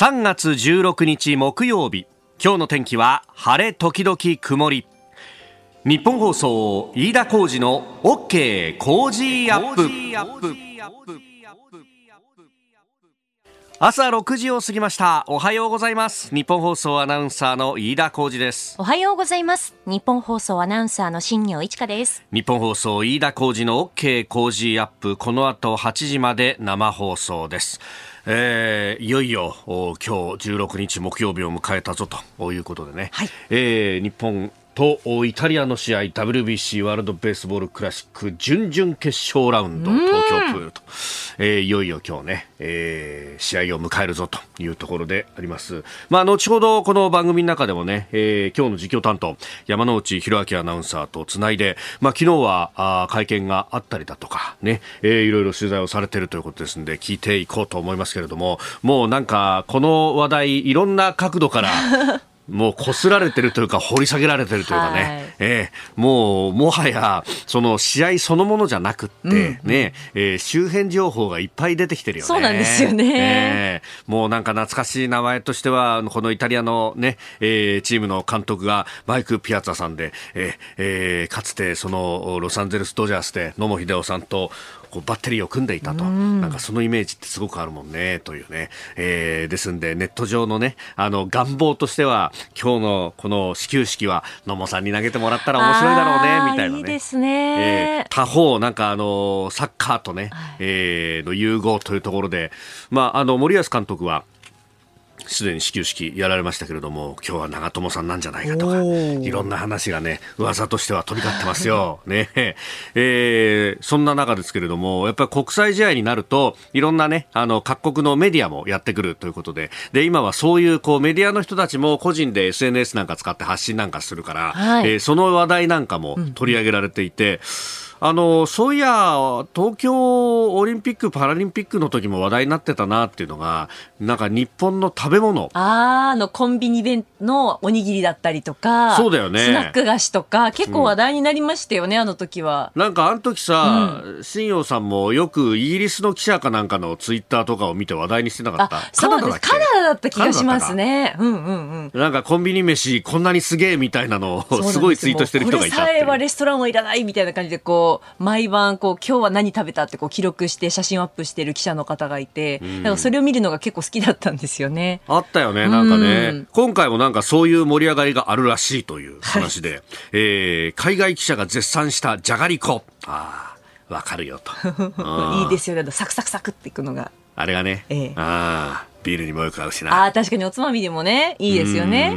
3月16日木曜日。今日の天気は晴れ時々曇り。日本放送飯田浩二の OK 工事アップ。朝6時を過ぎました。おはようございます。日本放送アナウンサーの飯田浩二です。おはようございます。日本放送アナウンサーの新業一華です。日本放送飯田浩二の OK 工事アップ。この後8時まで生放送です。えー、いよいよ今日16日木曜日を迎えたぞということでね、はい、えー、日本とイタリアの試合 WBC ワールドベースボールクラシック準々決勝ラウンド東京プールと、えー、いよいよ今日ね、えー、試合を迎えるぞというところであります。まあ、後ほどこの番組の中でもね、えー、今日の実況担当山内博明アナウンサーとつないで、まあ、昨日はあ会見があったりだとかね、えー、いろいろ取材をされているということですので聞いていこうと思いますけれどももうなんかこの話題いろんな角度から もうこすられてるというか掘り下げられてるというかね、はい、えー、もうもはやその試合そのものじゃなくってね、うん、えー、周辺情報がいっぱい出てきてるよね。そうなんですよね、えー、もうなんか懐かしい名前としてはこのイタリアのね、えー、チームの監督がマイク・ピアッツァさんで、えーえー、かつてそのロサンゼルス・ドジャースで野茂英雄さんとこうバッテリーを組んでいたと、なんかそのイメージってすごくあるもんねというね、えー、ですんでネット上のねあの願望としては今日のこの始球式は野茂さんに投げてもらったら面白いだろうねみたいなね。いいですね、えー、他方なんかあのサッカーとね、はい、えー、の融合というところで、まああの森保監督はすでに始球式やられましたけれども今日は長友さんなんじゃないかとかいろんな話がね噂としては飛び交ってますよ。ねえー、そんな中ですけれどもやっぱり国際試合になるといろんなねあの各国のメディアもやってくるということでで今はそういうこうメディアの人たちも個人で SNS なんか使って発信なんかするから、はい、えー、その話題なんかも取り上げられていて。うんあのそういや東京オリンピック・パラリンピックの時も話題になってたなっていうのがなんか日本の食べ物。ああのコンビニ弁のおにぎりだったりとかそうだよね。スナック菓子とか結構話題になりましたよね、うん、あの時は。なんかあの時さ、うん、新陽さんもよくイギリスの記者かなんかのツイッターとかを見て話題にしてなかった？そうです。カナダだった気がしますね。うんうんうん。なんかコンビニ飯こんなにすげえみたいなのをす。ごいツイートしてる人がいたこれさえはレストランはいらないみたいな感じでこう毎晩こう今日は何食べたってこう記録して写真をアップしてる記者の方がいて、うん、だからそれを見るのが結構好きだったんですよね。あったよねなんかね、うん、今回もなんかそういう盛り上がりがあるらしいという話で、はい、えー、海外記者が絶賛したじゃがりこ。ああわかるよと。いいですよね。サクサクサクっていくのが。あれがね、ええ、ああビールにもよく合うしな。あ確かにおつまみでもね、いいですよね。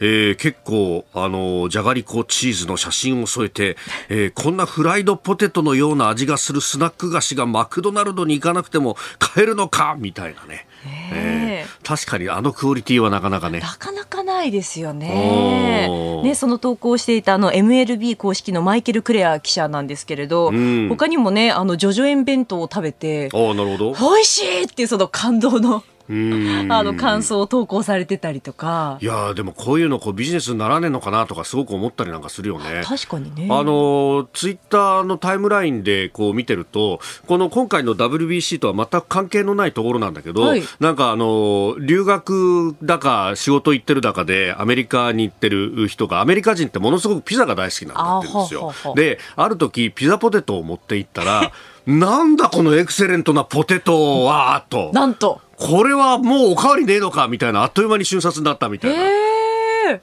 えー、結構、あの、じゃがりこチーズの写真を添えて、えー、こんなフライドポテトのような味がするスナック菓子がマクドナルドに行かなくても買えるのかみたいなね。えー、確かにあのクオリティはなかなかね。なかなかないですよね。ね、その投稿していたあの MLB 公式のマイケル・クレア記者なんですけれど、うん、他にもね、あのジョジョ園弁当を食べて、あなるほど。美味しいっていうその感動のあの感想を投稿されてたりとか。いやでもこういうのこうビジネスにならねえのかなとかすごく思ったりなんかするよね。確かにね。あのツイッターのタイムラインでこう見てるとこの今回の WBC とは全く関係のないところなんだけど、はい、なんかあの留学だか仕事行ってるだかでアメリカに行ってる人がアメリカ人ってものすごくピザが大好きなんだって言うんですよ。である時ピザポテトを持って行ったら なんだこのエクセレントなポテトはと。なんと。これはもうおかわりねえのかみたいな、あっという間に瞬殺になったみたいな。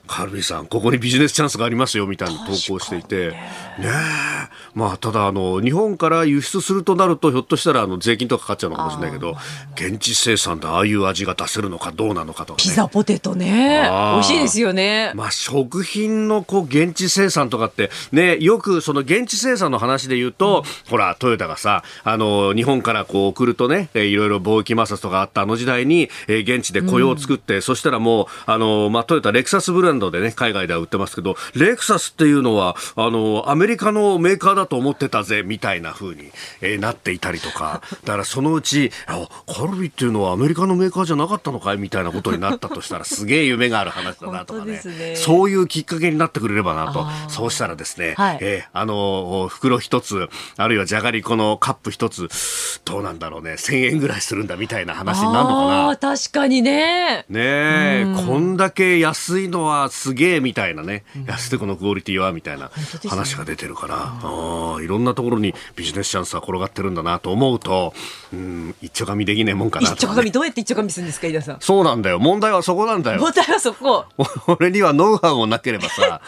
カルビさん、ここにビジネスチャンスがありますよみたいな投稿していて、ね。まあ、ただあの、日本から輸出するとなると、ひょっとしたらあの税金とかかかっちゃうのかもしれないけど、現地生産でああいう味が出せるのかどうなのかとか、ね、ピザポテトね、美味しいですよね。まあ、食品のこう現地生産とかって、ね、よくその現地生産の話で言うと、うん、ほら、トヨタがさ、あの、日本からこう送るとね、いろいろ貿易摩擦とかあったあの時代に、えー、現地で雇用を作って、うん、そしたらもう、あの、まあ、トヨタ、レクサスブランドでね、海外では売ってますけど、レクサスっていうのは、あの、アメリカのメーカーだだと思ってたぜみたいな風に、えー、なっていたりとか。だからそのうちあカルビっていうのはアメリカのメーカーじゃなかったのかい？みたいなことになったとしたらすげえ夢がある話だなとかね。ね。そういうきっかけになってくれればなと。そうしたらですね、はい、えー、あの袋一つあるいはじゃがりこのカップ一つどうなんだろうね。1000円ぐらいするんだみたいな話になるのかな。確かにね。ねえ、うん、こんだけ安いのはすげえみたいなね、安くてこのクオリティはみたいな話が出てるから、あいろんなところにビジネスチャンスは転がってるんだなと思うと、うん、一丁紙できねえもんかな、ね、一丁紙どうやって一丁紙するんですか、井田さん。そうなんだよ。問題はそこなんだよ。問題はそこ。俺にはノウハウもなければさ、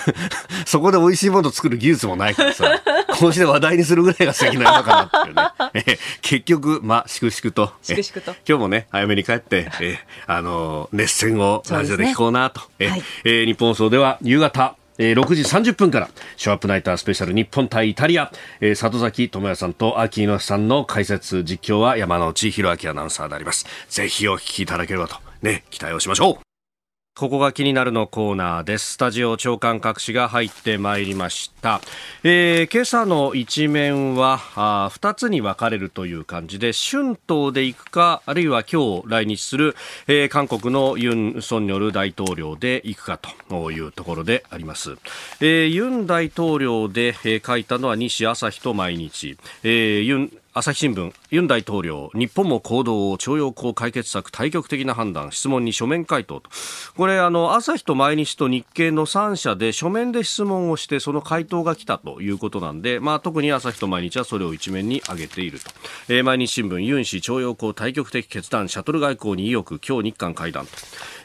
そこで美味しいもの作る技術もないからさ、こうして話題にするぐらいが素敵なのかなっていうね。結局、まあ、粛々と。粛々と。今日もね、早めに帰って、えあの熱戦をラジオで聞こうなと。ねはい、え日本放送では夕方、えー、6時30分から、ショーアップナイタースペシャル日本対イタリア、えー、里崎智也さんと秋野さんの解説、実況は山内博明アナウンサーであります。ぜひお聞きいただければと、ね、期待をしましょう。ここが気になるのコーナーです。スタジオ長官各紙が入ってまいりました。えー、今朝の一面はあ2つに分かれるという感じで、春闘で行くか、あるいは今日来日する、えー、韓国のユン・ソンニョル大統領で行くかというところであります。えー、ユン大統領で、えー、書いたのは西朝日と毎日。えー、ユン朝日新聞ユン大統領日本も行動を徴用工解決策対極的な判断質問に書面回答と。これあの朝日と毎日と日経の3社で書面で質問をしてその回答が来たということなんで、まあ、特に朝日と毎日はそれを一面に挙げていると、えー、毎日新聞ユン氏徴用工対極的決断シャトル外交に意欲今日日韓会談と。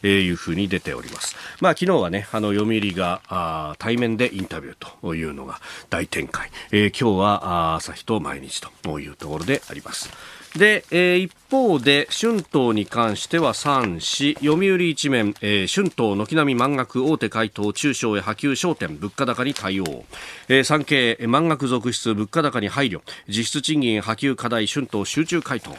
いうふうに出ております、まあ、昨日はねあの読売があ対面でインタビューというのが大展開、えー、今日は朝日と毎日というところであります。で、えー、一方で春闘に関しては3紙読売一面、えー、春闘軒並み満額大手回答中小へ波及焦点物価高に対応、えー、産経満額続出物価高に配慮。実質賃金波及課題春闘集中回答。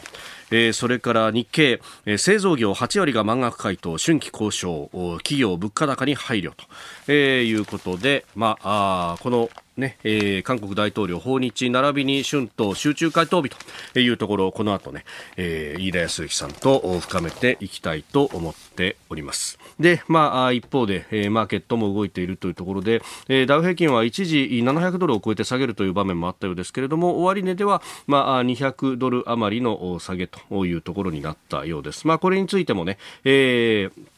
えー、それから日経、えー、製造業8割が満額回答春季交渉。企業物価高に配慮と、えー、いうことで、まあ、あこのねえー、韓国大統領訪日並びに春闘集中回答日というところをこの後ね、えー、飯田康之さんと深めていきたいと思っております。で、まあ、一方で、えー、マーケットも動いているというところで、えー、ダウ平均は一時700ドルを超えて下げるという場面もあったようですけれども、終値では、まあ、200ドル余りの下げというところになったようです。まあ、これについてもね、えー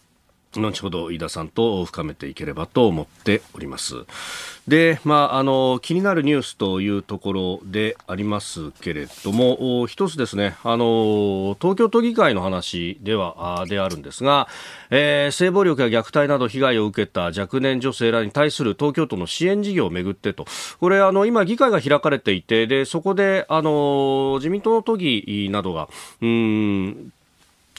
後ほど飯田さんと深めていければと思っております。で、まあ、あの、気になるニュースというところでありますけれども、一つですね、あの、東京都議会の話では、であるんですが、えー、性暴力や虐待など被害を受けた若年女性らに対する東京都の支援事業をめぐってと、これ、あの、今議会が開かれていて、で、そこで、あの、自民党の都議などが、うん、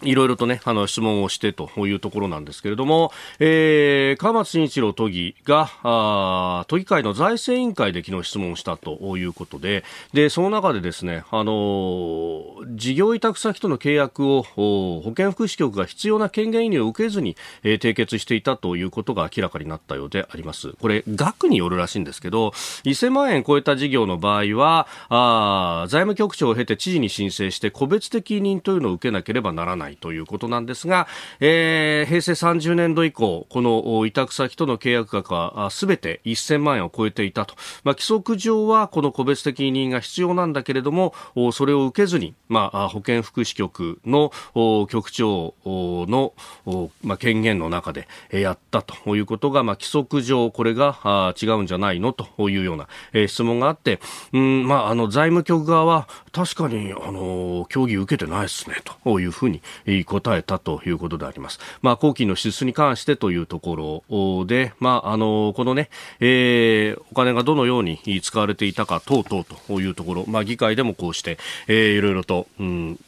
いろいろとね、あの、質問をしてというところなんですけれども、えー、川松慎一郎都議が、あ都議会の財政委員会で昨日質問したということで、で、その中でですね、あのー、事業委託先との契約を保健福祉局が必要な権限移入を受けずに、えー、締結していたということが明らかになったようであります。これ、額によるらしいんですけど、1000万円超えた事業の場合は、あ財務局長を経て知事に申請して個別的委任というのを受けなければならない。ないということなんですが、えー、平成30年度以降、この委託先との契約額はすべて1000万円を超えていたと。まあ、規則上はこの個別的委任が必要なんだけれども、それを受けずに、まあ、保健福祉局の局長の、権限の中でやったということが、まあ、規則上これが違うんじゃないの？というような質問があって、うんまあ、あの財務局側は確かにあの協議受けてないですねというふうに答えたということであります。まあ、後期の支出に関してというところで、まあ、あの、このね、えー、お金がどのように使われていたか等々というところ、まあ、議会でもこうして、えー、いろいろと、うん、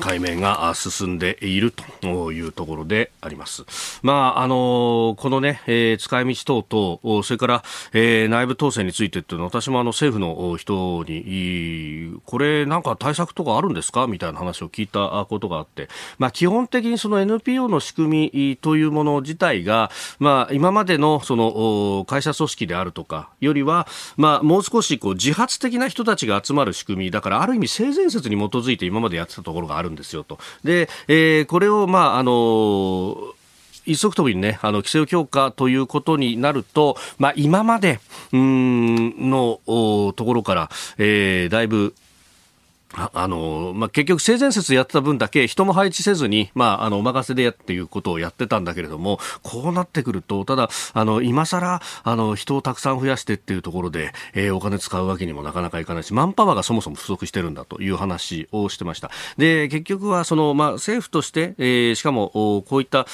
解明が進んでいるというところであります。まあ、あのこのね、えー、使い道等々、それから、えー、内部統制についてっていうのは、私もあの政府の人に、これなんか対策とかあるんですか？みたいな話を聞いたことがあって、まあ、基本的にその NPO の仕組みというもの自体が、まあ、今までのその会社組織であるとかよりは、まあ、もう少しこう自発的な人たちが集まる仕組み、だからある意味性善説に基づいて今までやってたところがあるんですよと。で、えー、これを、まあ、あの一足飛びにね、あの、規制を強化ということになると、まあ、今まで、うん、の、ところから、えー、だいぶ、あの、まあ、結局性善説やってた分だけ人も配置せずに、まあ、あの、お任せでやっていうことをやってたんだけれども、こうなってくると、ただ、あの、今更、あの、人をたくさん増やしてっていうところで、えー、お金使うわけにもなかなかいかないし、マンパワーがそもそも不足してるんだという話をしてました。で、結局は、その、まあ、政府として、えー、しかも、こういった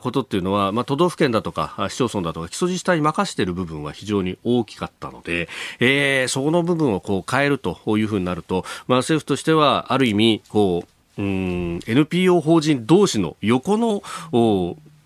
ことっていうのは、まあ、都道府県だとか、市町村だとか、基礎自治体に任している部分は非常に大きかったので、えー、そこの部分をこう変えるというふうになると、まあ、政府としては、ある意味、こう、うん、NPO 法人同士の横の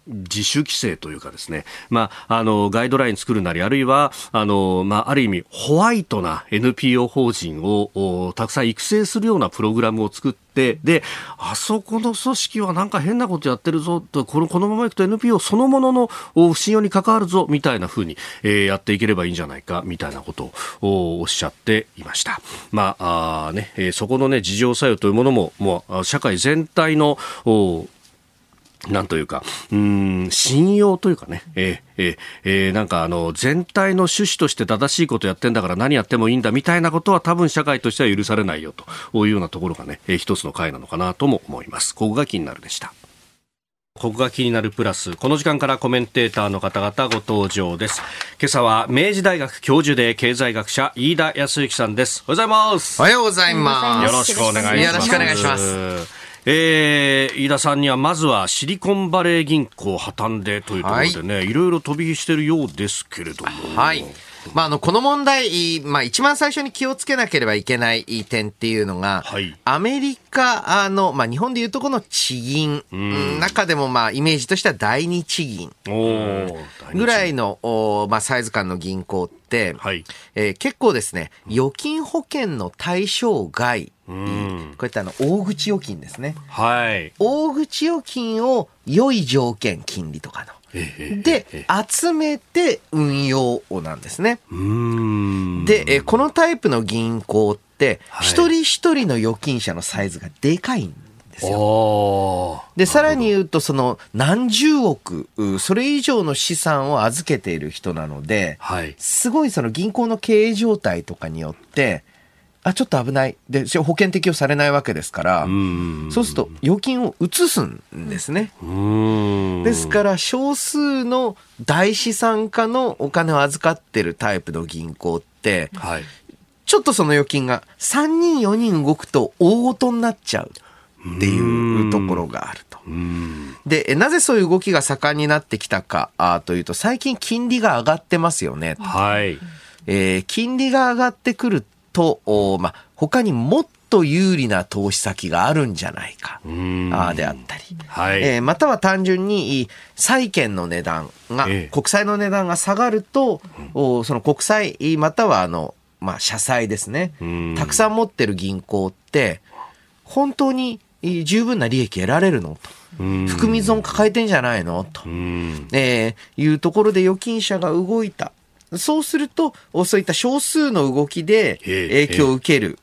自主規制というかですね、まあ、あの、ガイドライン作るなり、あるいは、あの、まあ、ある意味、ホワイトな NPO 法人をたくさん育成するようなプログラムを作って、で、あそこの組織はなんか変なことやってるぞと、このこのままいくと NPO そのものの不信用に関わるぞ、みたいなふうに、えー、やっていければいいんじゃないか、みたいなことをおっしゃっていました。まあ、あね、そこのね、事情作用というものも、もう、社会全体の、なんというか、うん、信用というかね、えー、えー、えー、なんかあの、全体の趣旨として正しいことやってんだから何やってもいいんだみたいなことは多分社会としては許されないよというようなところがね、えー、一つの回なのかなとも思います。ここが気になるでした。ここが気になるプラス。この時間からコメンテーターの方々ご登場です。今朝は明治大学教授で経済学者飯田康之さんです。おはようございます。おはようございます。よろしくお願いします。よろしくお願いします。えー、飯田さんにはまずはシリコンバレー銀行破綻でというところでね、はい、いろいろ飛び火してるようですけれども。はい。まあ、あの、この問題、まあ、一番最初に気をつけなければいけない点っていうのが、はい、アメリカの、まあ、日本でいうとこの地銀、中でも、まあ、イメージとしては第二地銀ぐらいの、まあ、サイズ感の銀行って、はい、えー、結構ですね、預金保険の対象外、こういったあの大口預金ですね。はい。大口預金を良い条件、金利とかの。で、集めて運用なんですね。で、このタイプの銀行って、一人一人の預金者のサイズがでかいんですよ。で、さらに言うと、その何十億、それ以上の資産を預けている人なので、はい、すごいその銀行の経営状態とかによって、あ、ちょっと危ない。で、保険適用されないわけですから、そうすると預金を移すんですね。ですから、少数の大資産家のお金を預かってるタイプの銀行って、はい、ちょっとその預金が3人4人動くと大ごとになっちゃうっていうところがあると。で、なぜそういう動きが盛んになってきたかというと、最近金利が上がってますよね。はい。えー、金利が上がってくると、まあ、他にもっと有利な投資先があるんじゃないか、あであったり、はい。えー、または単純に債券の値段が、え国債の値段が下がると、うん、その国債、またはあの、まあ、社債ですね、たくさん持ってる銀行って、本当に十分な利益得られるの？と。含み損抱えてんじゃないの？と、えー、いうところで預金者が動いた。そうすると、そういった少数の動きで影響を受ける、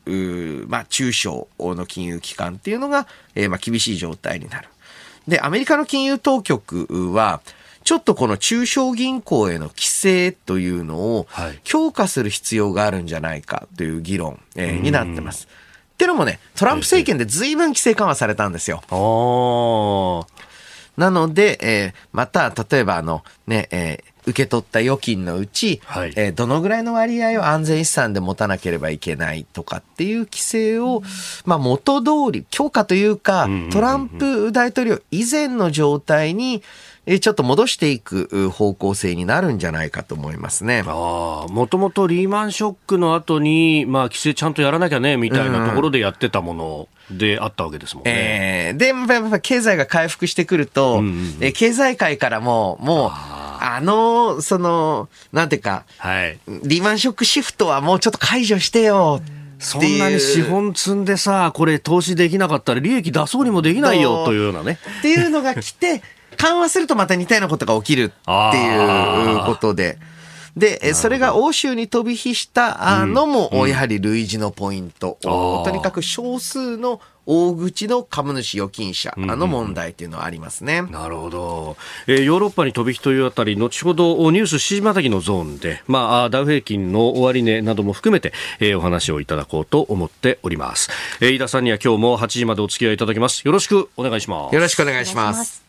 まあ、中小の金融機関っていうのが、えー、まあ、厳しい状態になる。で、アメリカの金融当局は、ちょっとこの中小銀行への規制というのを強化する必要があるんじゃないかという議論、えー、になってます。ってのもね、トランプ政権で随分規制緩和されたんですよ。なので、えー、また、例えばあの、ね、えー受け取った預金のうち、はい、えー、どのぐらいの割合を安全資産で持たなければいけないとかっていう規制を、まあ、元通り、強化というか、トランプ大統領以前の状態に、ちょっと戻していく方向性になるんじゃないかと思いますね。ああ、もともとリーマンショックの後に、まあ、規制ちゃんとやらなきゃね、みたいなところでやってたものであったわけですもんね。えー、で、やっぱ経済が回復してくると、うんうんうん、経済界からも、もう、あの、その、なんていうか、はい、リーマンショックシフトはもうちょっと解除してよ。そんなに資本積んでさ、これ投資できなかったら利益出そうにもできないよというようなね。っていうのが来て、緩和するとまた似たようなことが起きるっていうことで。で、それが欧州に飛び火したのも、やはり類似のポイント。とにかく少数の大口の株主預金者の問題というのはありますね。なるほど。えー、ヨーロッパに飛び火というあたり、後ほどニュース7時またぎのゾーンで、まあ、ダウ平均の終値なども含めて、えー、お話をいただこうと思っております。えー、飯田さんには今日も8時までお付き合いいただきます。よろしくお願いします。よろしくお願いします。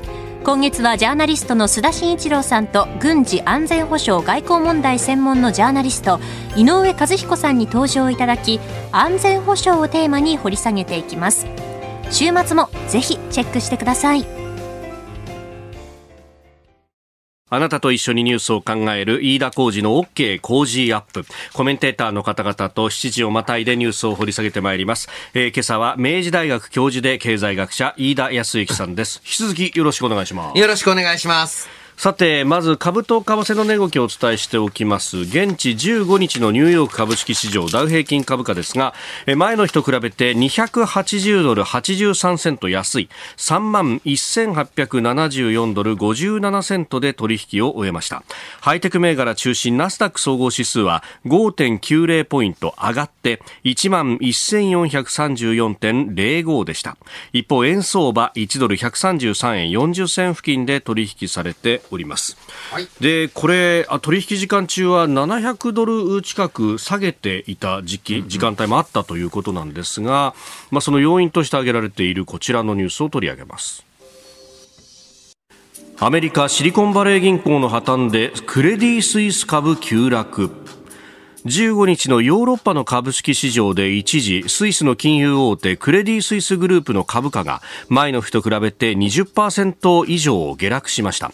今月はジャーナリストの須田慎一郎さんと軍事安全保障外交問題専門のジャーナリスト井上和彦さんに登場いただき安全保障をテーマに掘り下げていきます。週末もぜひチェックしてください。あなたと一緒にニュースを考える飯田浩二の OK 工事アップ。コメンテーターの方々と7時をまたいでニュースを掘り下げてまいります。えー、今朝は明治大学教授で経済学者飯田康之さんです。引き続きよろしくお願いします。よろしくお願いします。さて、まず株と為替の値動きをお伝えしておきます。現地15日のニューヨーク株式市場ダウ平均株価ですが、前の日と比べて280ドル83セント安い3万1874ドル57セントで取引を終えました。ハイテク銘柄中心ナスダック総合指数は5.90ポイント上がって1万1434.05でした。一方、円相場1ドル133円40銭付近で取引されております。はい、でこれあ取引時間中は700ドル近く下げていた時期、時間帯もあったということなんですが、まあ、その要因として挙げられているこちらのニュースを取り上げます。アメリカシリコンバレー銀行の破綻でクレディ・スイス株急落15日のヨーロッパの株式市場で一時スイスの金融大手クレディ・スイスグループの株価が前の日と比べて20%以上下落しました。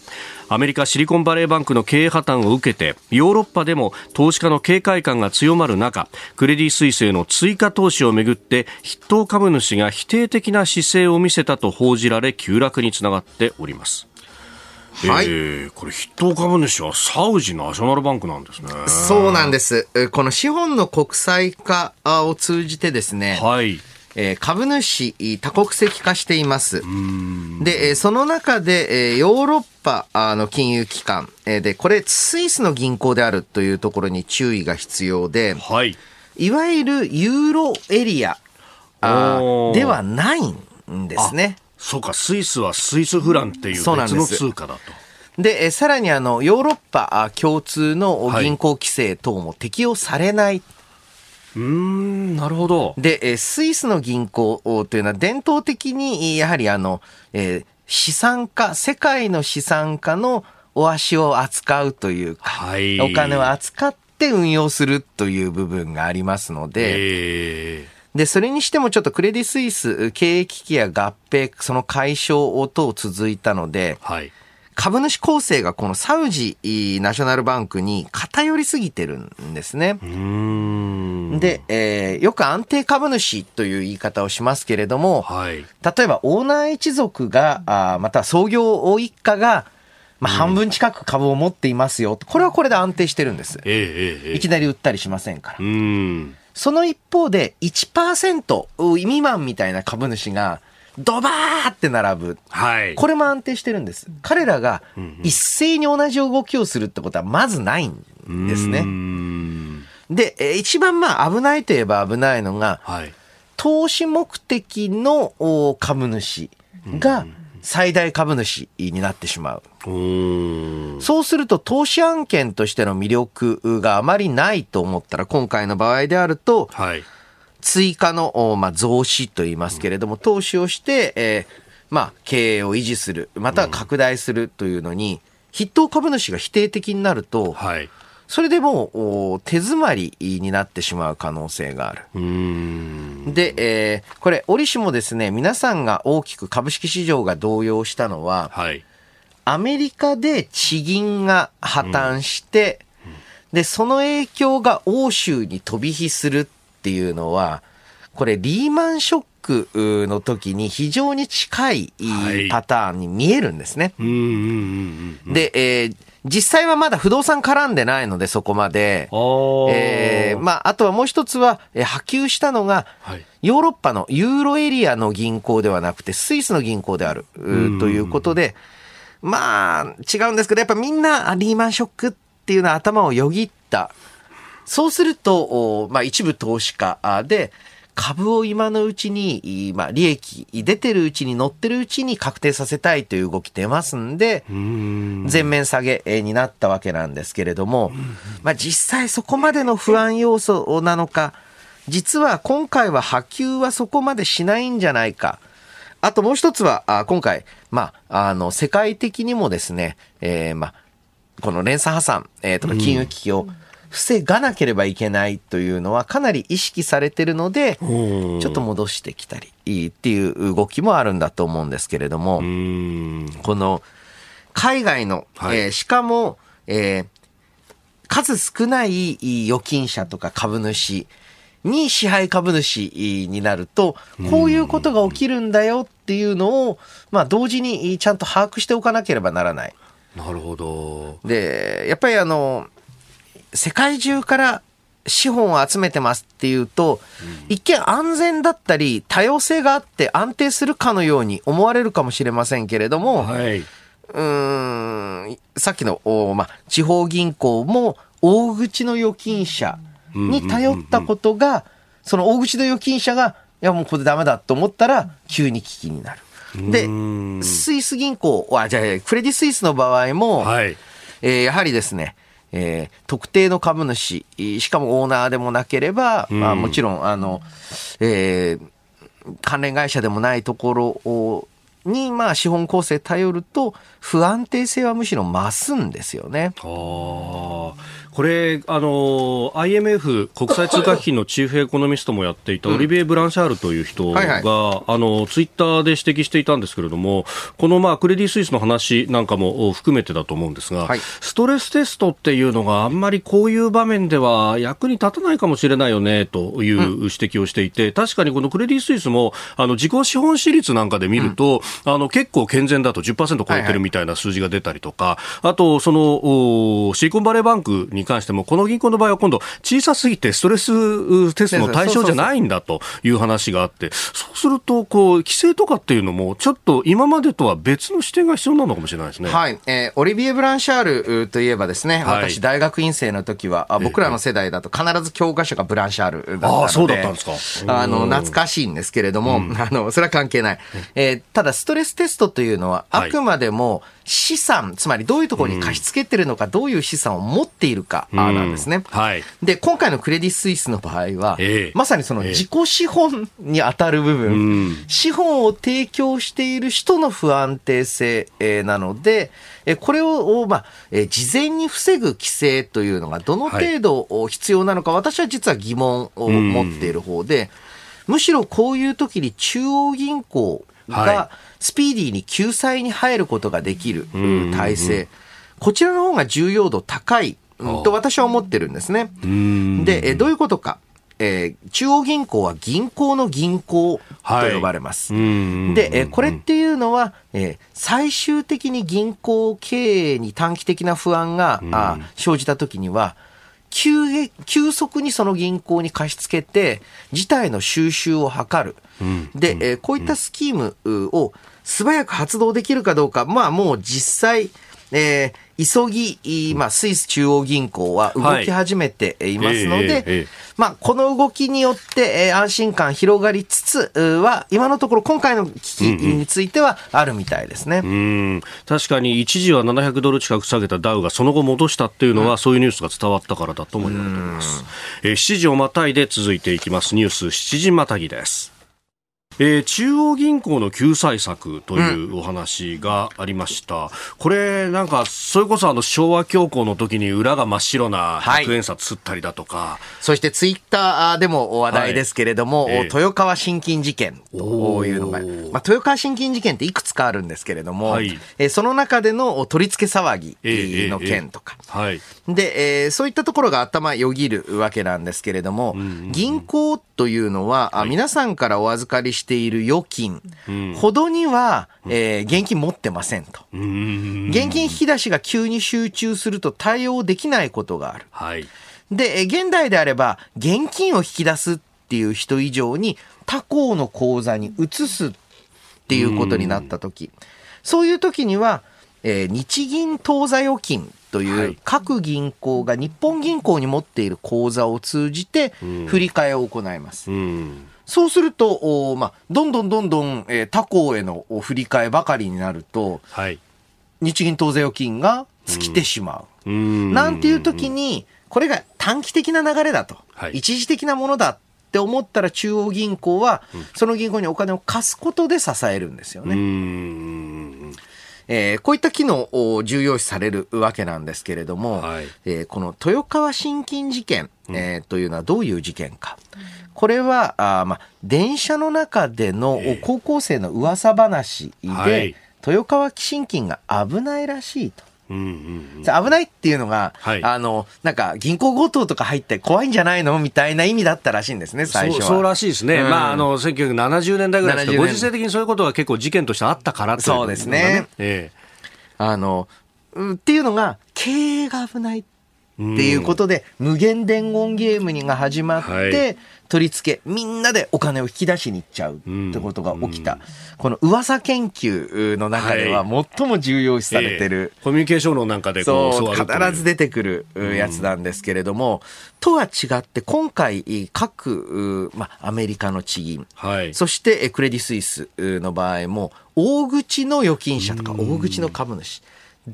アメリカシリコンバレーバンクの経営破綻を受けてヨーロッパでも投資家の警戒感が強まる中クレディ・スイスへの追加投資をめぐって筆頭株主が否定的な姿勢を見せたと報じられ急落につながっております。はい、えー、これ筆頭株主はサウジナショナルバンクなんですね。そうなんです。この資本の国際化を通じてですね、はい。えー、株主多国籍化しています。で、その中で、えー、ヨーロッパの金融機関、えー、で、これスイスの銀行であるというところに注意が必要で、はい。いわゆるユーロエリアではないんですね。そうか、スイスはスイスフランっていう別の通貨だと。で、えさらにあの、ヨーロッパ共通の銀行規制等も適用されない。はい、うん、なるほど。で、スイスの銀行というのは伝統的に、やはりあの、えー、資産家、世界の資産家のお足を扱うというか、はい、お金を扱って運用するという部分がありますので、えーで、それにしてもちょっとクレディ・スイス経営危機や合併、その解消等続いたので、はい、株主構成がこのサウジナショナルバンクに偏りすぎてるんですね。で、えー、よく安定株主という言い方をしますけれども、はい、例えばオーナー一族が、あまた創業一家が、まあ、半分近く株を持っていますよ。これはこれで安定してるんです。ええ、いきなり売ったりしませんから。その一方で1%未満みたいな株主がドバーって並ぶ。はい。これも安定してるんです。彼らが一斉に同じ動きをするってことはまずないんですね。で、一番まあ危ないといえば危ないのが、はい、投資目的の株主が最大株主になってしまう。うそうすると投資案件としての魅力があまりないと思ったら、今回の場合であると、はい、追加の、まあ、増資と言いますけれども、投資をして、えー、まあ、経営を維持する、または拡大するというのに、筆頭株主が否定的になると、はい、それでもう手詰まりになってしまう可能性がある。で、えー、これ、折しもですね、皆さんが大きく株式市場が動揺したのは、はい、アメリカで地銀が破綻して、うん、で、その影響が欧州に飛び火するっていうのは、これリーマンショックの時に非常に近いパターンに見えるんですね。で、えー実際はまだ不動産絡んでないので、そこまで。えー、まあ、あとはもう一つは、えー、波及したのが、はい、ヨーロッパのユーロエリアの銀行ではなくて、スイスの銀行である、ということで、まあ、違うんですけど、やっぱみんなリーマンショックっていうのは頭をよぎった。そうすると、まあ、一部投資家で、株を今のうちに、まあ、利益出てるうちに乗ってるうちに確定させたいという動き出ますんで、全面下げになったわけなんですけれども、まあ、実際そこまでの不安要素なのか、実は今回は波及はそこまでしないんじゃないか。あともう一つは、あ今回、まあ、あの、世界的にもですね、えー、まあ、この連鎖破産、えー、とか金融危機を、防がなければいけないというのはかなり意識されてるので、ちょっと戻してきたりっていう動きもあるんだと思うんですけれども、この海外の、はい、えー、しかも、えー、数少ない預金者とか株主に支配株主になると、こういうことが起きるんだよっていうのを、まあ同時にちゃんと把握しておかなければならない。なるほど。で、やっぱりあの、世界中から資本を集めてますっていうと、一見安全だったり多様性があって安定するかのように思われるかもしれませんけれども、はい、うんさっきの、まあ、地方銀行も大口の預金者に頼ったことが、その大口の預金者が、いやもうこれダメだと思ったら急に危機になる。で、スイス銀行は、じゃあ、クレディ・スイスの場合も、はい、えー、やはりですね、えー、特定の株主、しかもオーナーでもなければ、うん、まあ、もちろん、あの、えー、関連会社でもないところに、まあ、資本構成頼ると、不安定性はむしろ増すんですよね。あこれ、あの、IMF 国際通貨基金のチーフエコノミストもやっていたオリビエ・ブランシャールという人が、あの、ツイッターで指摘していたんですけれども、このまあ、クレディ・スイスの話なんかも含めてだと思うんですが、はい、ストレステストっていうのがあんまりこういう場面では役に立たないかもしれないよね、という指摘をしていて、うん、確かにこのクレディ・スイスも、あの、自己資本比率なんかで見ると、うん、あの、結構健全だと10%超えてるみたいな数字が出たりとか、はいはい、あと、その、シリコンバレーバンクに関しても、この銀行の場合は今度、小さすぎてストレステストの対象じゃないんだという話があって、そうすると、こう、規制とかっていうのも、ちょっと今までとは別の視点が必要なのかもしれないですね。はい。えー、オリビエ・ブランシャールといえばですね、私、大学院生の時は、あ僕らの世代だと必ず教科書がブランシャールだったので、あそうだったんですか。あの、懐かしいんですけれども、うん、あの、それは関係ない。えー、ただ、ストレステストというのは、あくまでも、はい資産、つまりどういうところに貸し付けてるのか、どういう資産を持っているか、なんですね。はい。で、今回のクレディ・スイスの場合は、えー、まさにその自己資本に当たる部分、資本を提供している人の不安定性、えー、なので、えこれを、まあ、え事前に防ぐ規制というのがどの程度必要なのか、はい、私は実は疑問を持っている方で、むしろこういう時に中央銀行がスピーディーに救済に入ることができる体制、こちらの方が重要度高いと私は思ってるんですね。で、えどういうことか。えー、中央銀行は銀行の銀行と呼ばれます。はい、で、えー、これっていうのは、えー、最終的に銀行経営に短期的な不安が、あ生じたときには、急急速にその銀行に貸し付けて、事態の収集を図る。で、えー、こういったスキームを素早く発動できるかどうか、まあもう実際、えー、急ぎ、まあ、スイス中央銀行は動き始めていますので、はいえーえー、まあ、この動きによって、えー、安心感広がりつつは、今のところ今回の危機についてはあるみたいですね。うんうん、確かに一時は700ドル近く下げたダウがその後戻したっていうのは、うん、そういうニュースが伝わったからだとも言われています。えー、7時をまたいで続いていきます。ニュース7時またぎです。えー、中央銀行の救済策というお話がありました、うん、これ、なんか、それこそあの昭和恐慌の時に裏が真っ白な100円札釣ったりだとか、はい、そしてツイッターでも話題ですけれども、はいえー、豊川信金事件というのが、まあ、豊川信金事件っていくつかあるんですけれども、はい、えー、その中での取り付け騒ぎの件とか、えーえー、はい、で、えー、そういったところが頭よぎるわけなんですけれども、うんうんうん、銀行というのは、はい、皆さんからお預かりしている預金。ほどには、えー、現金持ってませんと。現金引き出しが急に集中すると対応できないことがある。はい、で、現代であれば、現金を引き出すっていう人以上に他行の口座に移すっていうことになった時、そういう時には、えー、日銀当座預金という各銀行が日本銀行に持っている口座を通じて振り替えを行います。そうすると、まあ、どんどんどんどん、えー、他行への振り替えばかりになると、はい、日銀当座預金が尽きてしまう。うなんていう時に、これが短期的な流れだと、はい、一時的なものだって思ったら中央銀行は、その銀行にお金を貸すことで支えるんですよね。えー、こういった機能を重要視されるわけなんですけれども、はい、えー、この豊川信金事件、えー、というのはどういう事件か。これは、あまあ、電車の中での高校生の噂話で、はい、豊川信金が危ないらしいと。うんうんうん、危ないっていうのが、はい、あの、なんか銀行強盗とか入って怖いんじゃないのみたいな意味だったらしいんですね、最初は。そうらしいですね。うん、まあ、あの、1970年代ぐらいですけど、ご時世的にそういうことが結構事件としてあったからいう、ね、そうですね。ええあの、っていうのが、経営が危ないっていうことで、無限伝言ゲームにが始まって、はい取り付け、みんなでお金を引き出しに行っちゃうってことが起きた。この噂研究の中では最も重要視されてる。コミュニケーションのなんかでそう、必ず出てくるやつなんですけれども、とは違って今回各、まあ、アメリカの地銀、はい、そしてクレディ・スイスの場合も、大口の預金者とか大口の株主。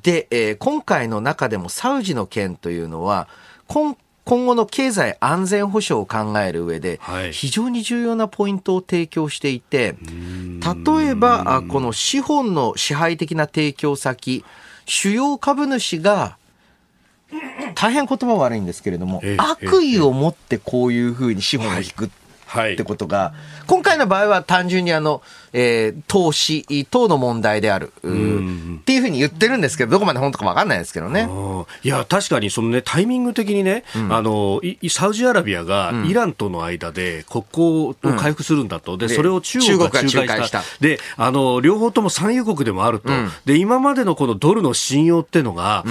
で、えー、今回の中でもサウジの件というのは、今今後の経済安全保障を考える上で、非常に重要なポイントを提供していて、例えば、この資本の支配的な提供先、主要株主が、大変言葉悪いんですけれども、悪意を持ってこういうふうに資本を引くってことが、はい、今回の場合は単純にあの、えー、投資等の問題である、っていうふうに言ってるんですけど、どこまで本当か分かんないですけどね。いや、確かにそのね、タイミング的にね、うん、あの、サウジアラビアがイランとの間で国交を回復するんだと。で、それを中国が仲介した。で、あの、両方とも産油国でもあると。で、今までのこのドルの信用っていうのが、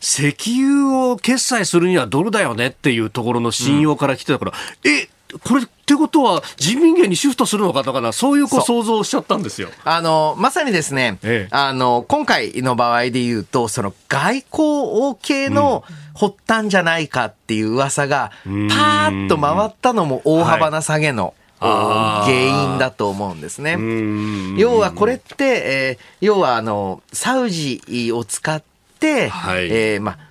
石油を決済するにはドルだよねっていうところの信用から来てたから、うん、えこれってことは人民元にシフトするのかとかな、そういうこう想像しちゃったんですよ。あの、まさにですね、ええ、あの、今回の場合で言うと、その外交系の発端じゃないかっていう噂が、パーッと回ったのも大幅な下げの、はい、原因だと思うんですね。要はこれって、えー、要はあの、サウジを使って、はい、えー、まあ、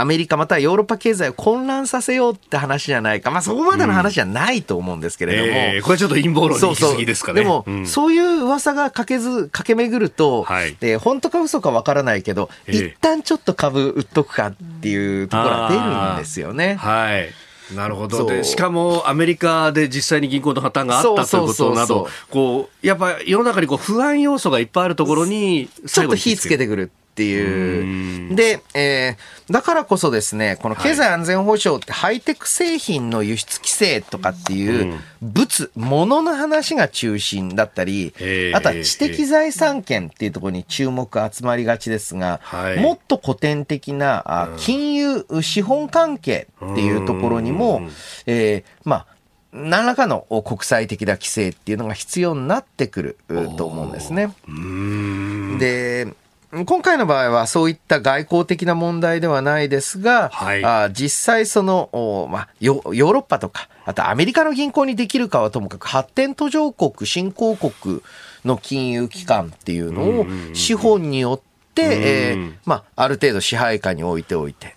アメリカまたはヨーロッパ経済を混乱させようって話じゃないか。まあそこまでの話じゃないと思うんですけれども。うんえー、これちょっと陰謀論に行き過ぎですかね。でも、うん、そういう噂がかけず、駆け巡ると、はい、で本当か嘘かわからないけど、えー、一旦ちょっと株売っとくかっていうところが出るんですよね。はい。なるほどでしかもアメリカで実際に銀行の破綻があったということなどこうやっぱ世の中にこう不安要素がいっぱいあるところにちょっと火つけてくるっていう。で、えー、だからこそですね、この経済安全保障ってハイテク製品の輸出規制とかっていう物、物の話が中心だったり、あとは知的財産権っていうところに注目集まりがちですが、もっと古典的な金融、資本関係っていうところにも、えー、まあ、何らかの国際的な規制っていうのが必要になってくると思うんですね。で、今回の場合はそういった外交的な問題ではないですが、はい、あ実際その、まあヨ、ヨーロッパとか、あとアメリカの銀行にできるかはともかく発展途上国、新興国の金融機関っていうのを資本によって、えー、まあ、ある程度支配下に置いておいて。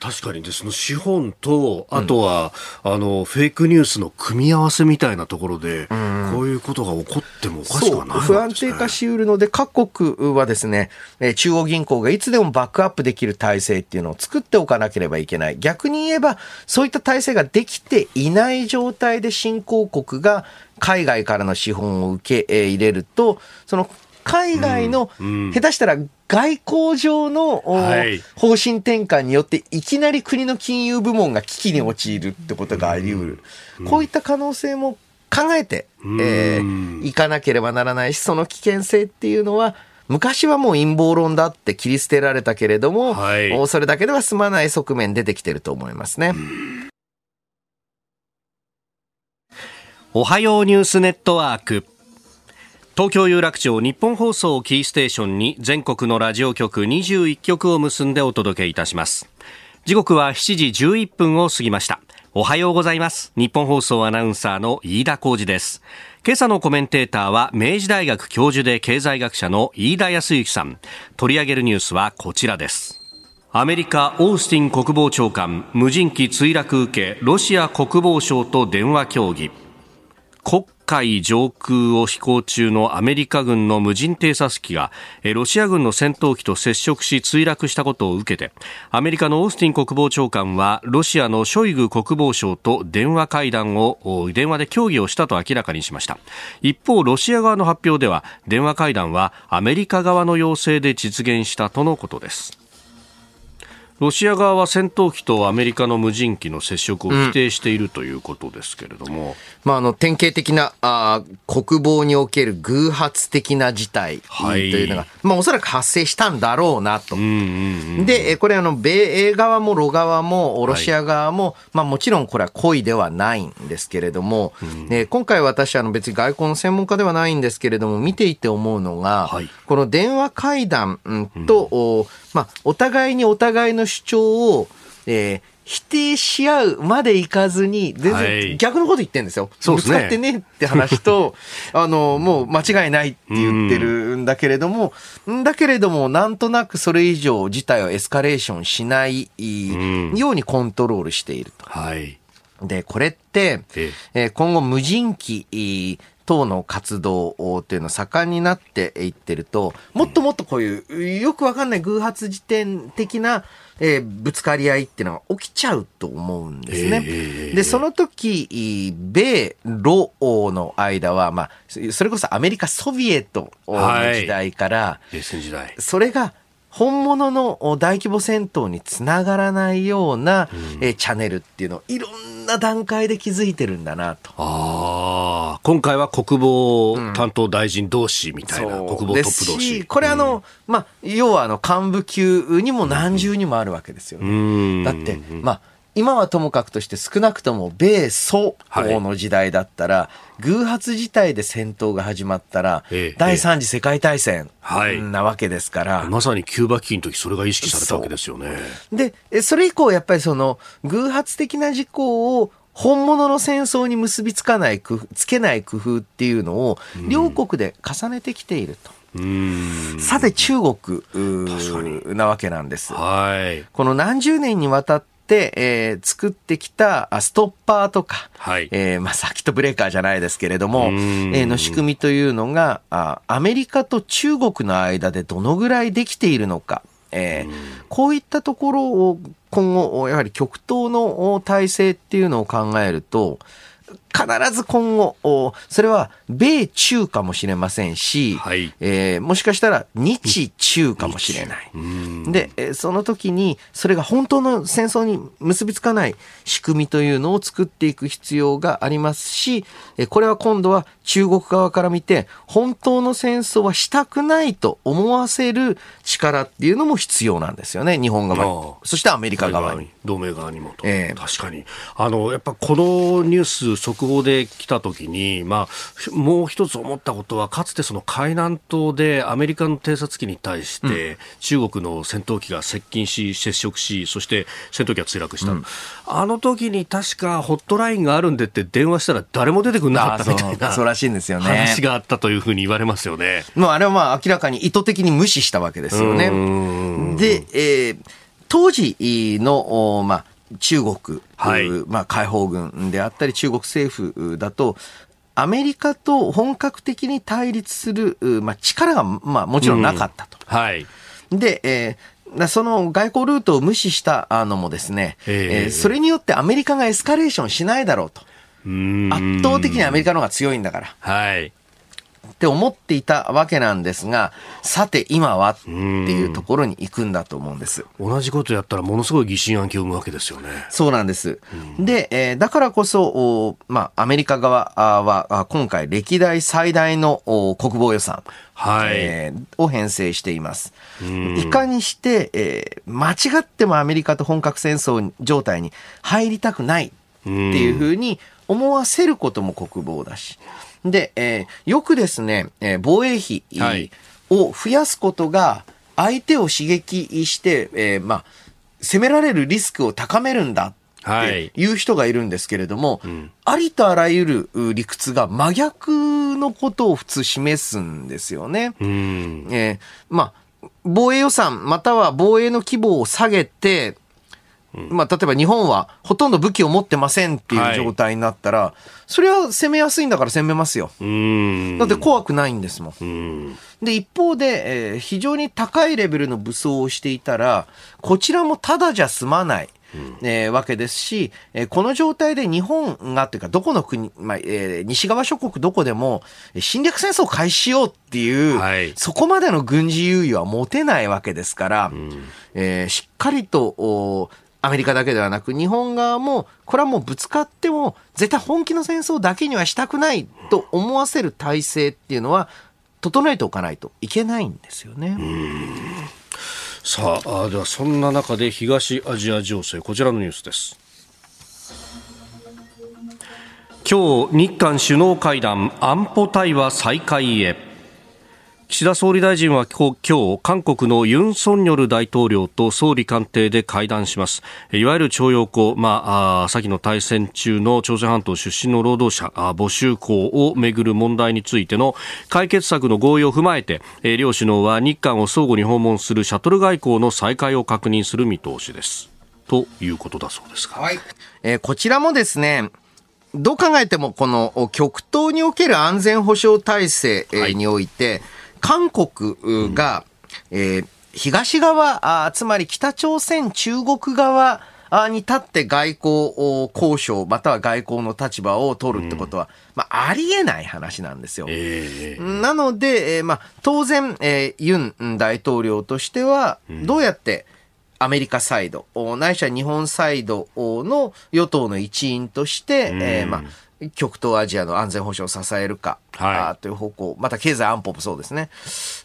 確かにでその資本と、あとは、うん、あのフェイクニュースの組み合わせみたいなところで、うん、こういうことが起こってもおかしくない、ね、不安定化しうるので、各国はですね、中央銀行がいつでもバックアップできる体制っていうのを作っておかなければいけない。逆に言えば、そういった体制ができていない状態で新興国が海外からの資本を受け入れると、その海外の、下手したら外交上の、方針転換によっていきなり国の金融部門が危機に陥るってことがあり得る。こういった可能性も考えて、えー、いかなければならないし、その危険性っていうのは、昔はもう陰謀論だって切り捨てられたけれども、はい、それだけでは済まない側面出てきてると思いますね。おはようニュースネットワーク。東京有楽町日本放送キーステーションに全国のラジオ局21局を結んでお届けいたします。時刻は7時11分を過ぎました。おはようございます。日本放送アナウンサーの飯田浩二です。今朝のコメンテーターは明治大学教授で経済学者の飯田康之さん。取り上げるニュースはこちらです。アメリカオースティン国防長官無人機墜落受けロシア国防省と電話協議。国海上空を飛行中のアメリカ軍の無人偵察機がロシア軍の戦闘機と接触し墜落したことを受けてアメリカのオースティン国防長官はロシアのショイグ国防相と電話会談を電話で協議をしたと明らかにしました。一方ロシア側の発表では電話会談はアメリカ側の要請で実現したとのことです。ロシア側は戦闘機とアメリカの無人機の接触を否定しているということですけれども、うん、まあ、あの典型的なあ国防における偶発的な事態というのが、はい、まあ、おそらく発生したんだろうなと。うんうんうん、で、これあの、米英側もロ側もロシア側も、はい、まあ、もちろんこれは故意ではないんですけれども、うん、え今回私あの別に外交の専門家ではないんですけれども、見ていて思うのが、はい、この電話会談と、うん、まあ、お互いにお互いの主張を、えー、否定し合うまでいかずに、全然逆のこと言ってるんですよ。そうですね。ぶつかってねって話と、あの、もう間違いないって言ってるんだけれども、んだけれども、なんとなくそれ以上事態をエスカレーションしないようにコントロールしていると。はい。で、これって、えー、今後無人機等の活動っていうの盛んになっていってると、もっともっとこういう、よくわかんない偶発時点的な、えー、ぶつかり合いっていうのが起きちゃうと思うんですね。えー、で、その時、米、ロの間は、まあ、それこそアメリカ、ソビエトの時代から、はい、それが本物の大規模戦闘につながらないような、うん、えチャンネルっていうのをいろんな段階で築いてるんだなと。ああ、今回は国防担当大臣同士みたいな、う。ん、国防トップ同士。これあの、うん、まあ、要はあの幹部級にも何重にもあるわけですよ、ね、だって、まあ、今はともかくとして少なくとも米ソの時代だったら、はい、偶発事態で戦闘が始まったら、ええ、第三次世界大戦なわけですから、まさにキューバ危機の時それが意識されたわけですよね。で、それ以降やっぱりその偶発的な事故を本物の戦争に結びつかない工夫、つけない工夫っていうのを両国で重ねてきていると。さて中国なわけなんです。はい、この何十年にわたっ、えー、作ってきたストッパーとか、はい、えー、まあ、サーキットブレーカーじゃないですけれども、えー、の仕組みというのがあ、アメリカと中国の間でどのぐらいできているのか、えー、こういったところを今後、やはり極東の体制っていうのを考えると、必ず今後、それは米中かもしれませんし、はい、えー、もしかしたら日中かもしれない。で、その時にそれが本当の戦争に結びつかない仕組みというのを作っていく必要がありますし、これは今度は中国側から見て、本当の戦争はしたくないと思わせる力っていうのも必要なんですよね、日本側に。そしてアメリカ側に。同盟側にもと。えー、確かに。あの、やっぱこのニュース、速速報で来た時に、まあ、もう一つ思ったことは、かつてその海南島でアメリカの偵察機に対して、中国の戦闘機が接近し、接触し、そして戦闘機が墜落した、うん、あの時に確かホットラインがあるんでって電話したら誰も出てくれなかったみたいなそう。らしいんですよね。話があったというふうに言われますよね。もうあれはまあ明らかに意図的に無視したわけですよね。で、えー、当時の、まあ、中国、はい、まあ、解放軍であったり中国政府だと、アメリカと本格的に対立する、まあ、力が、まあ、もちろんなかったと。うん、はい。で、えー、その外交ルートを無視したのもですね、えー、それによってアメリカがエスカレーションしないだろうと。圧倒的にアメリカの方が強いんだから。はい。って思っていたわけなんですが、さて今はっていうところに行くんだと思うんです。同じことやったらものすごい疑心暗鬼を生むわけですよね。そうなんです。で、えー、だからこそ、まあ、アメリカ側は今回歴代最大の国防予算。はいえー、を編成しています。いかにして、えー、間違ってもアメリカと本格戦争状態に入りたくないっていうふうに思わせることも国防だし。で、えー、よくですね、えー、防衛費を増やすことが相手を刺激して、えー、まあ、攻められるリスクを高めるんだってい。う人がいるんですけれども、はいうん、ありとあらゆる理屈が真逆のことを普通示すんですよね。うん、えー、まあ、防衛予算または防衛の規模を下げて、まあ、例えば日本はほとんど武器を持ってませんっていう状態になったら、はい、それは攻めやすいんだから攻めますよ。だって怖くないんですもん。で、一方で、えー、非常に高いレベルの武装をしていたら、こちらもただじゃ済まない。えー、わけですし、えー、この状態で日本がというか、どこの国、まあえー、西側諸国どこでも侵略戦争を開始しようっていう、はい、そこまでの軍事優位は持てないわけですから、うん、えー、しっかりとアメリカだけではなく日本側もこれはもうぶつかっても絶対本気の戦争だけにはしたくないと思わせる体制っていうのは整えておかないといけないんですよね。さあではそんな中で東アジア情勢こちらのニュースです。今日日韓首脳会談安保対話再開へ。岸田総理大臣は今日韓国のユン・ソンニョル大統領と総理官邸で会談します。いわゆる徴用工、まあ、先の大戦中の朝鮮半島出身の労働者募集校をめぐる問題についての解決策の合意を踏まえて両首脳は日韓を相互に訪問するシャトル外交の再開を確認する見通しです。ということだそうですが、はい。えー、こちらもですねどう考えてもこの極東における安全保障体制において、はい韓国が、うん、えー、東側あ、つまり北朝鮮、中国側に立って外交交渉、または外交の立場を取るってことは、うん、まあ、ありえない話なんですよ。えー、なので、えー、まあ、当然、えー、ユン大統領としては、どうやって、アメリカサイド、ないしは日本サイドの与党の一員として、うん、えー、まあ、極東アジアの安全保障を支えるか、はい、という方向、また経済安保もそうですね、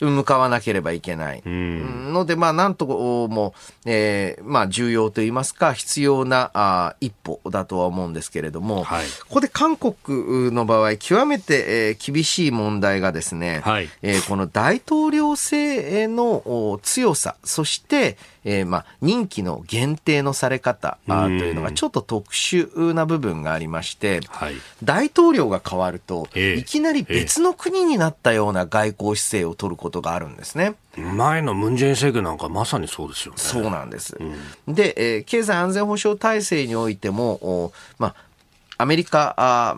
向かわなければいけない。ので、まあ、なんとも、えー、まあ、重要といいますか、必要なあ一歩だとは思うんですけれども、はい、ここで韓国の場合、極めて、えー、厳しい問題がですね、はい、えー、この大統領制の強さ、そして、えー、まあ、任期の限定のされ方というのがちょっと特殊な部分がありまして、はい、大統領が変わると、いきなり別の国になったような外交姿勢を取ることがあるんですね。前のムン・ジェイン政権なんかまさにそうですよね。そうなんです。うん、で、えー、経済安全保障体制においても、まあ、アメリカあ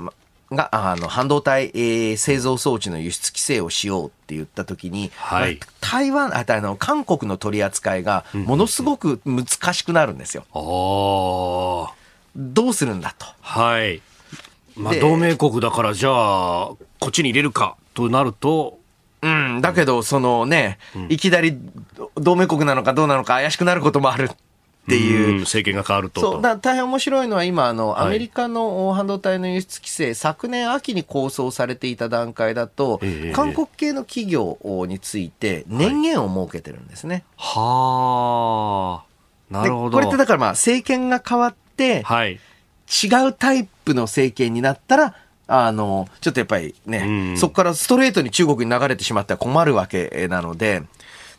があの半導体、えー、製造装置の輸出規制をしようって言ったときに、はい、台湾ああの韓国の取り扱いがものすごく難しくなるんですよ。うんうん、どうするんだと。はい。まあ、同盟国だからじゃあこっちに入れるかとなると。うん、だけど、そのね、いきなり同盟国なのかどうなのか怪しくなることもある。っていう。政権が変わると。そう、だ大変面白いのは今、あの、アメリカの半導体の輸出規制、昨年秋に構想されていた段階だと、韓国系の企業について年限を設けてるんですね。はあ、なるほど。これってだからまあ、政権が変わって、はい。違うタイプの政権になったら、あの、ちょっとやっぱりね、そこからストレートに中国に流れてしまったら困るわけなので、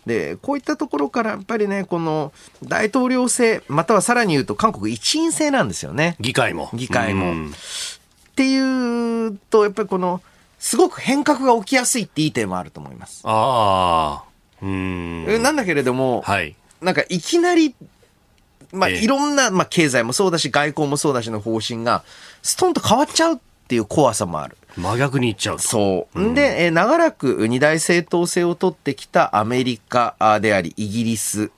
で、こういったところからやっぱりね、この大統領制、またはさらに言うと韓国一員制なんですよね。議会も。議会も。っていうと、やっぱりこの、すごく変革が起きやすいっていい点もあると思います。ああ。うん。なんだけれども、はい。なんかいきなり、まあ、いろんな、まあ、経済もそうだし、外交もそうだしの方針が、ストンと変わっちゃうっていう怖さもある。真逆にいっちゃうそう。うん、で、え長らく二大政党制を取ってきたアメリカであり、イギリス、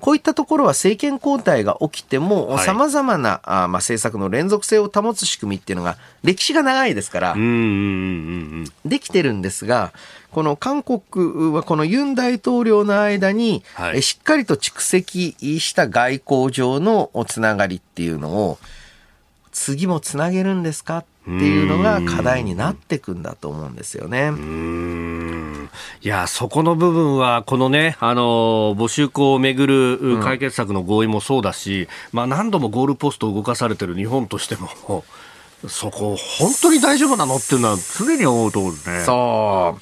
こういったところは政権交代が起きても、さまざまなあ、まあ、政策の連続性を保つ仕組みっていうのが、歴史が長いですから、できてるんですが、この韓国はこのユン大統領の間に、はい、しっかりと蓄積した外交上のつながりっていうのを、次もつなげるんですかっていうのが課題になっていくんだと思うんですよね。いや、そこの部分は、このね、あの、募集校をめぐる解決策の合意もそうだし、うん、まあ何度もゴールポストを動かされてる日本としても、そこ、本当に大丈夫なのっていうのは常に思うところですね。そ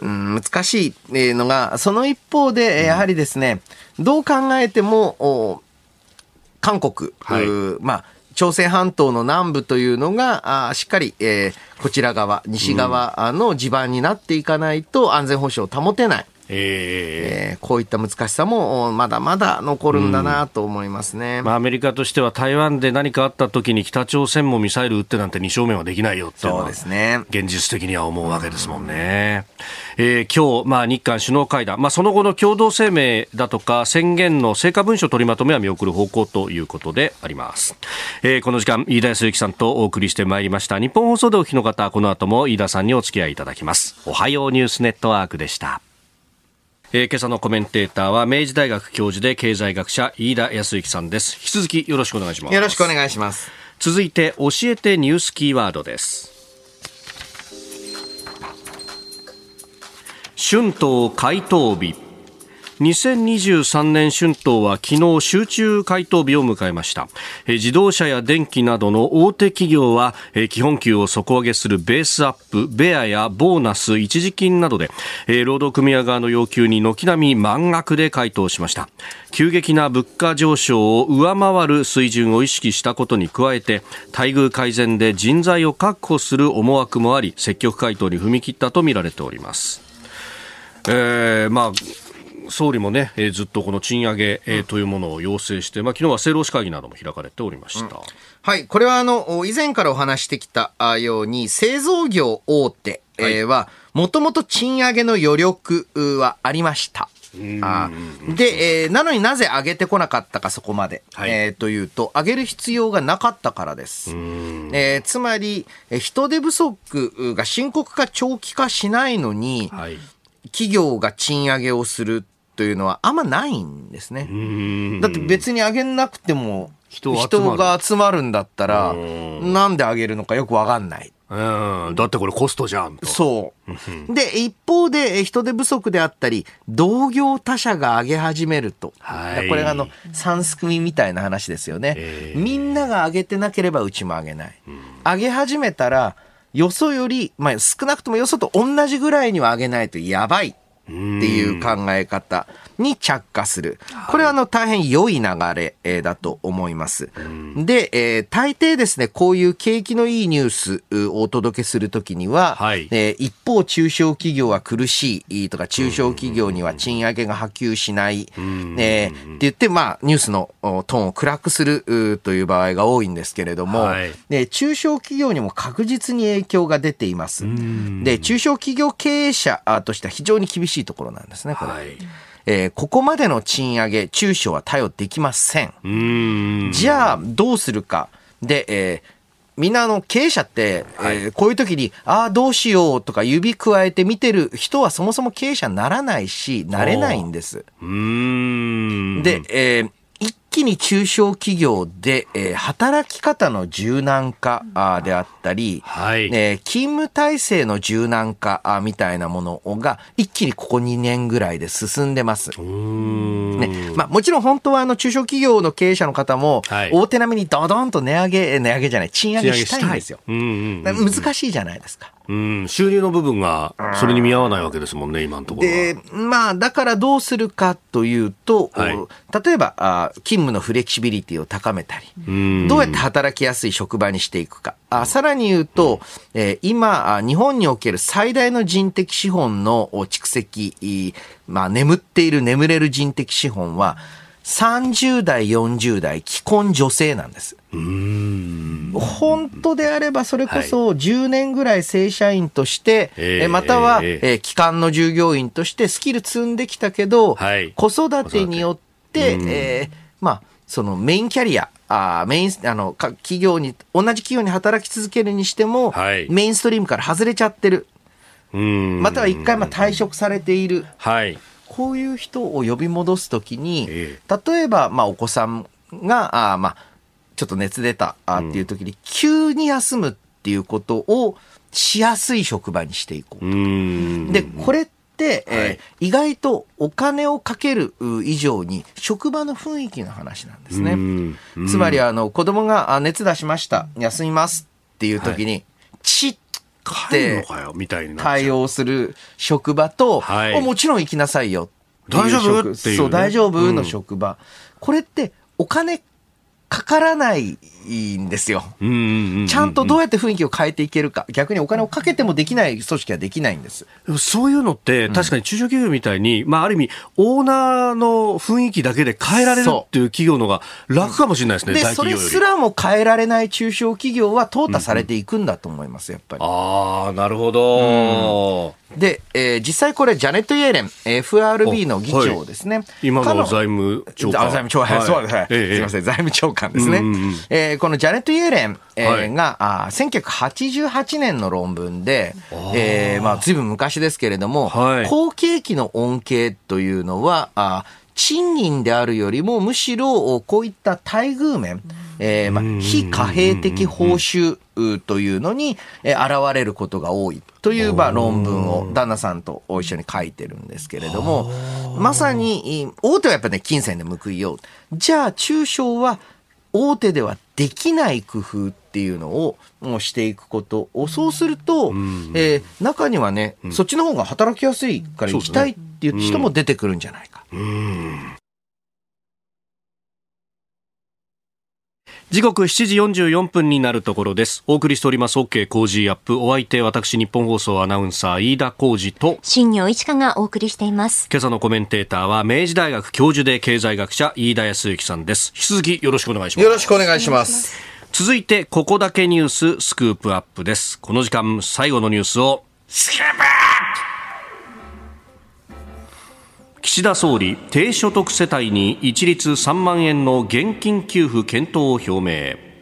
う。うん、難しいのが、その一方で、やはりですね、どう考えても、韓国、はい、まあ、朝鮮半島の南部というのが、あしっかり、えー、こちら側、西側の地盤になっていかないと安全保障を保てない。えー、こういった難しさもまだまだ残るんだなと思いますね、うん、まあ、アメリカとしては台湾で何かあった時に北朝鮮もミサイル撃ってなんて二正面はできないよってそうですね現実的には思うわけですもんね。うん、えー、今日、まあ、日韓首脳会談、まあ、その後の共同声明だとか宣言の成果文書取りまとめは見送る方向ということであります。えー、この時間飯田康之さんとお送りしてまいりました日本放送でお聞きの方この後も飯田さんにお付き合いいただきます。おはようニュースネットワークでした。えー、今朝のコメンテーターは明治大学教授で経済学者飯田康之さんです。引き続きよろしくお願いします。よろしくお願いします。続いて教えてニュースキーワードです。春闘回答日2023年春闘は昨日集中回答日を迎えました。自動車や電機などの大手企業は基本給を底上げするベースアップベアやボーナス一時金などで労働組合側の要求に軒並み満額で回答しました。急激な物価上昇を上回る水準を意識したことに加えて待遇改善で人材を確保する思惑もあり積極回答に踏み切ったとみられております。えー、まあ総理もね、えー、ずっとこの賃上げ、えー、というものを要請して、まあ昨日は政労使会議なども開かれておりました。うん、はい、これはあの以前からお話してきたように製造業大手、えー、はもともと賃上げの余力はありました。あで、えー、なのになぜ上げてこなかったかそこまで、はい、えー、というと上げる必要がなかったからです、えー、つまり人手不足が深刻化長期化しないのに、はい、企業が賃上げをするというのはあんまないんですね。だって別に上げなくても人が集まるんだったら、なんで上げるのかよくわかんない。うん、だってこれコストじゃんそう。で、一方で人手不足であったり、同業他社が上げ始めると。はい、これがあの、三すくみみたいな話ですよね。えー、みんなが上げてなければうちも上げない。うん、上げ始めたら、よそより、まあ少なくともよそと同じぐらいには上げないとやばい。っていう考え方。に着火する。これはあの大変良い流れ、えだと思います。で、えー、大抵ですね、こういう景気のいいニュースをお届けするときには、はい、えー、一方中小企業は苦しいとか、中小企業には賃上げが波及しない、えー、って言って、まあ、ニュースのトーンを暗くするという場合が多いんですけれども、はい、で中小企業にも確実に影響が出ています。で、中小企業経営者としては非常に厳しいところなんですね、これ。はいえー、ここまでの賃上げ、中小は対応できません。じゃあ、どうするか。で、えー、みんなあの経営者って、はい、えー、こういう時に、ああ、どうしようとか指加えて見てる人はそもそも経営者にならないし、なれないんです。で、えー、一気に中小企業で、えー、働き方の柔軟化あであったり、はい、えー、勤務体制の柔軟化あみたいなものが一気にここ2年ぐらいで進んでます。ねまあ、もちろん本当はあの中小企業の経営者の方も、大手並みにドドンと値上げ、値上げじゃない、賃上げしたいんですよ。難しいじゃないですか。うん、収入の部分がそれに見合わないわけですもんね、今のところで、まあ、だからどうするかというと、はい、例えばあ、勤務のフレキシビリティを高めたり、どうやって働きやすい職場にしていくか。あさらに言うと、えー、今、日本における最大の人的資本の蓄積、まあ、眠っている眠れる人的資本は、30代、40代、既婚女性なんです。本当であれば、それこそ10年ぐらい正社員として、はい、または、えー、機関の従業員としてスキル積んできたけど、はい、子育てによって、えー、まあ、そのメインキャリア、あメイン、あの、企業に、同じ企業に働き続けるにしても、はい、メインストリームから外れちゃってる。または一回まあ退職されている。はい。こういう人を呼び戻すときに、例えば、まあ、お子さんが、あまあ、ちょっと熱出たあっていう時に、急に休むっていうことをしやすい職場にしていこうと。で、これって、えー、意外とお金をかける以上に職場の雰囲気の話なんですね。つまり、あの、子供が熱出しました、休みますっていう時に、はい、チッって対応する職場と、はい、もちろん行きなさいよ大丈夫そう、大丈夫の職場。うん、これってお金かからないんですよ。ちゃんとどうやって雰囲気を変えていけるか、逆にお金をかけてもできない組織はできないんです。そういうのって、確かに中小企業みたいに、うん、まあ、ある意味、オーナーの雰囲気だけで変えられるっていう企業のが楽かもしれないですね、でそれすらも変えられない中小企業は淘汰されていくんだと思います、やっぱり。ああ、なるほど。で、えー、実際これ、ジャネット・イエレン、FRB の議長ですね。はい、今の財務長官。財務長官、はい、そうです、はい、ええ、すみません、財務長官ですね。うんうん、えー、このジャネット・イエレン、えー、はい、が、あ1988年の論文で、えー、まあ、ずいぶん昔ですけれども、はい、好景気の恩恵というのは、あ賃金であるよりもむしろこういった待遇面、えーまあ、非貨幣的報酬というのに現れることが多いというまあ論文を旦那さんと一緒に書いてるんですけれどもまさに大手はやっぱね金銭で報いよう。じゃあ中小は大手ではできない工夫っていうのをもうしていくことをそうすると、えー、中にはね、そっちの方が働きやすいから行きたいっていう人も出てくるんじゃないか。時刻7時44分になるところです。お送りしております OK 工事アップ。お相手、私、日本放送アナウンサー、飯田浩二と、新業一華がお送りしています。今朝のコメンテーターは、明治大学教授で経済学者、飯田康之さんです。引き続きよろしくお願いします。よろしくお願いします。続いて、ここだけニューススクープアップです。この時間、最後のニュースを、スクープアップ岸田総理低所得世帯に一律3万円の現金給付検討を表明。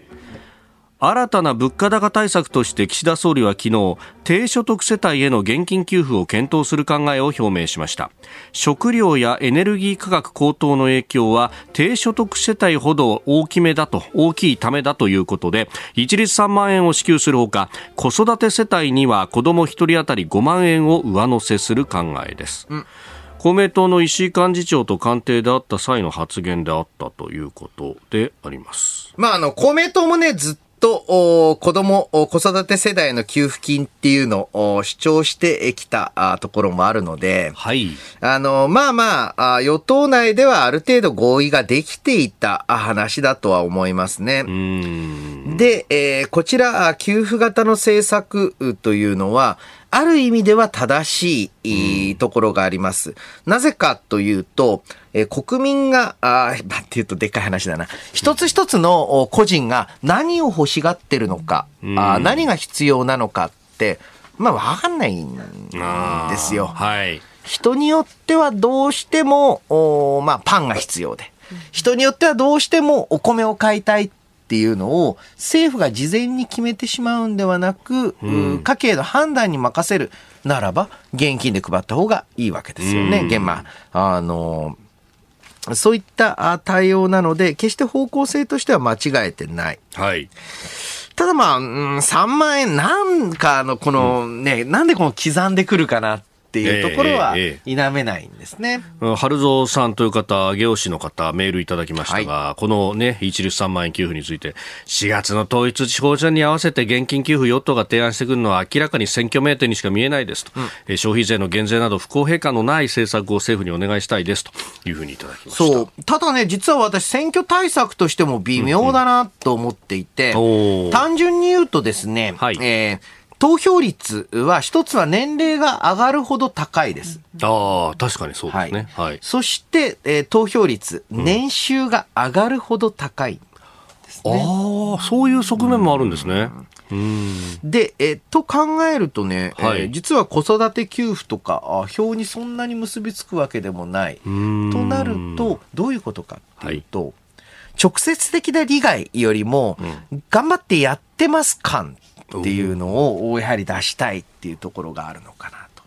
新たな物価高対策として岸田総理は昨日低所得世帯への現金給付を検討する考えを表明しました。食料やエネルギー価格高騰の影響は低所得世帯ほど大きめだと大きいためだということで一律3万円を支給するほか子育て世帯には子ども1人当たり5万円を上乗せする考えです、うん公明党の石井幹事長と官邸であった際の発言であったということであります。まあ、あの、公明党もね、ずっと子供、子育て世代の給付金っていうのを主張してきたところもあるので、はい。あの、まあまあ、与党内ではある程度合意ができていた話だとは思いますね。で、えー、こちら、給付型の政策というのは、ある意味では正しいところがあります。なぜかというと、えー、国民が、あまあ、って言うとでっかい話だな。一つ一つの個人が何を欲しがってるのか、あ何が必要なのかって、まあ、わかんないんですよ。はい。人によってはどうしても、おまあ、パンが必要で。人によってはどうしてもお米を買いたいっっていうのを政府が事前に決めてしまうんではなく、うん、家計の判断に任せるならば現金で配った方がいいわけですよね。うん、現まあ、あのそういった対応なので、決して方向性としては間違えてない。はい。ただまあ、うん、3万円、なんかの、このね、うん、なんでこの刻んでくるかなっっていうところは否めないんですね。えーえー、春蔵さんという方、上尾市の方、メールいただきましたが、はい、このね、一律3万円給付について、4月の統一地方選に合わせて現金給付与党が提案してくるのは明らかに選挙名店にしか見えないですと、うん、消費税の減税など不公平感のない政策を政府にお願いしたいですというふうにいただきました。そう。ただね、実は私、選挙対策としても微妙だなと思っていて、うん。うん、単純に言うとですね、はい、えー投票率は一つは年齢が上がるほど高いです。ああ、確かにそうですね。はい。はい、そして、えー、投票率、年収が上がるほど高いですね。ああ、そういう側面もあるんですね。で、えー、と考えるとね、はい、えー、実は子育て給付とかあ表にそんなに結びつくわけでもない。となると、どういうことかっていうと、はい、直接的な利害よりも、頑張ってやってます感っていうのをやはり出したいっていうところがあるのかなと。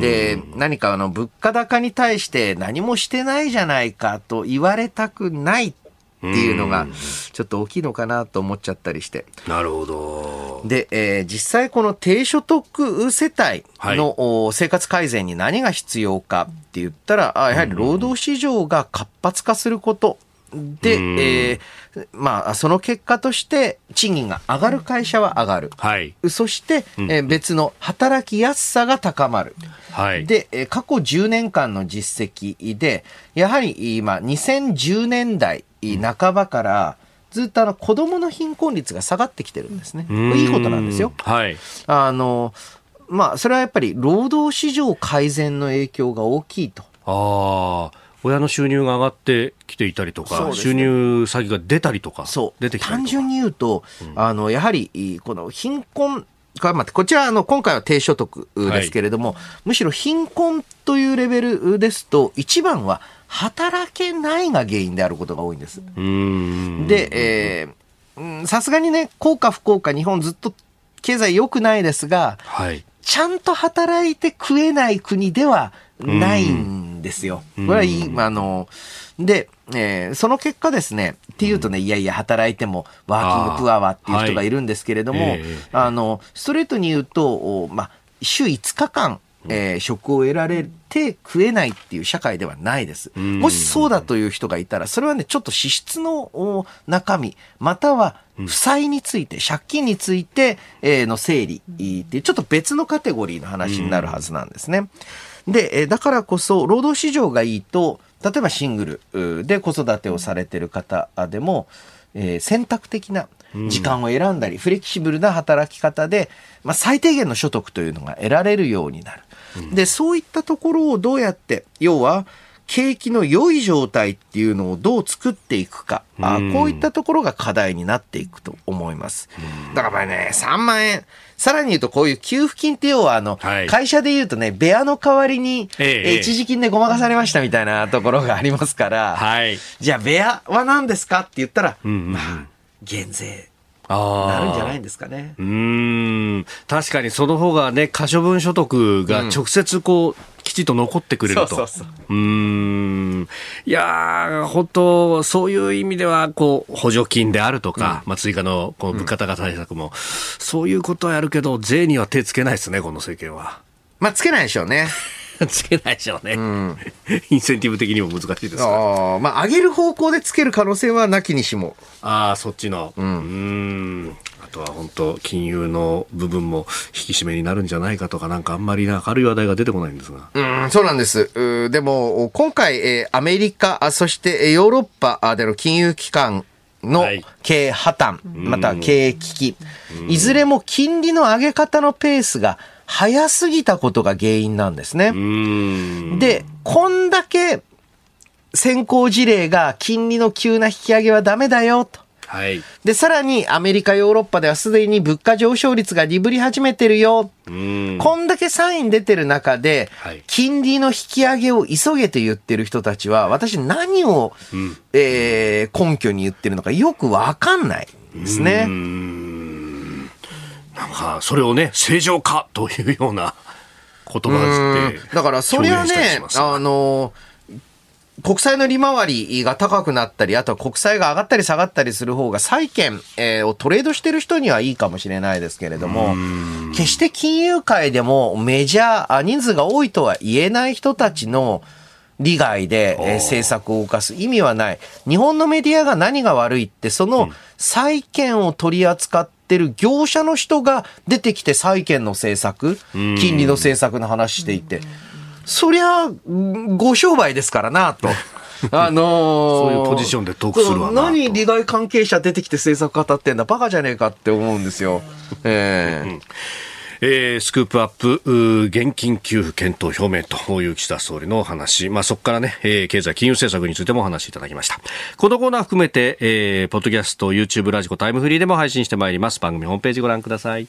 で、何かあの物価高に対して何もしてないじゃないかと言われたくないっていうのがちょっと大きいのかなと思っちゃったりして。なるほど。で、えー、実際この低所得世帯の、生活改善に何が必要かって言ったら、あやはり労働市場が活発化すること。で、えー、まあ、その結果として、賃金が上がる会社は上がる。はい。そして、えー、別の働きやすさが高まる。はい。で、えー、過去10年間の実績で、やはり今、2010年代半ばから、ずっとあの子供の貧困率が下がってきてるんですね。いいことなんですよ。はい。あの、まあ、それはやっぱり労働市場改善の影響が大きいと。ああ。親の収入が上がってきていたりとか、ね、収入先が出たりとか、そう。出てきた単純に言うと、うん、あのやはりこの貧困こちらあの今回は低所得ですけれども、はい、むしろ貧困というレベルですと一番は働けないが原因であることが多いんです。で、さすがにね幸か不幸か日本ずっと経済良くないですが、はい、ちゃんと働いて食えない国ではないんですよ。これはいい、あの、で、えー、その結果ですね、っていうとね、いやいや、働いてもワーキングプアワーっていう人がいるんですけれども、あはいえー、あの、ストレートに言うと、まあ、週5日間、えー、食を得られて食えないっていう社会ではないです。もしそうだという人がいたら、それはね、ちょっと支出の中身、または負債について、借金について、えー、の整理っていう、ちょっと別のカテゴリーの話になるはずなんですね。で、だからこそ、労働市場がいいと、例えばシングルで子育てをされてる方でも、えー、選択的な時間を選んだり、うん、フレキシブルな働き方で、まあ、最低限の所得というのが得られるようになる。うん、で、そういったところをどうやって、要は、景気の良い状態っていうのをどう作っていくか、あこういったところが課題になっていくと思います。だからね、3万円、さらに言うとこういう給付金って要はあの、はい、会社で言うとね、部屋の代わりに、ええ一時金でごまかされましたみたいなところがありますから、はい、じゃあ部屋は何ですかって言ったら、うんうん、まあ、減税。なるんじゃないんですかね。うん。確かにその方がね、可処分所得が直接こう、うんきちっと残ってくれると。そうん。いや本当、そういう意味ではこう補助金であるとか、うん、まあ、追加のこの物価高対策も、うん、そういうことはやるけど、税には手つけないですね、この政権は。まあ、つけないでしょうね。つけないでしょうね、うん、インセンティブ的にも難しいですあまあ上げる方向でつける可能性はなきにしも。ああそっちの。うんとは本当金融の部分も引き締めになるんじゃないかとかなんかあんまり明るい話題が出てこないんですが。うんそうなんです。でも今回、えー、アメリカそしてヨーロッパでの金融機関の経営破綻、はい、または経営危機、いずれも金利の上げ方のペースが早すぎたことが原因なんですね。で、こんだけ先行事例が金利の急な引き上げはダメだよと。はい、で、さらにアメリカ、ヨーロッパではすでに物価上昇率が鈍り始めてるよ。こんだけサイン出てる中で、金利の引き上げを急げと言ってる人たちは、私何を、うん、えー、根拠に言ってるのかよくわかんないですね。なんか、それをね、正常化というような言葉って。だから、それはね、あの、国債の利回りが高くなったり、あとは国債が上がったり下がったりする方が債券、えー、をトレードしてる人にはいいかもしれないですけれども、決して金融界でもメジャー、人数が多いとは言えない人たちの利害で、えー、政策を動かす意味はない。日本のメディアが何が悪いって、その債券を取り扱ってる業者の人が出てきて債券の政策、金利の政策の話していて、そりゃ、ご商売ですからな、と。あのー、そういうポジションでトークするわな。何利害関係者出てきて政策語ってんだ、バカじゃねえかって思うんですよ。えー、えー、スクープアップ、現金給付検討表明という岸田総理の話、まあ、そこからね、えー、経済金融政策についてもお話しいただきました。このコーナー含めて、えー、ポッドキャスト、YouTube、ラジコ、タイムフリーでも配信してまいります。番組ホームページご覧ください。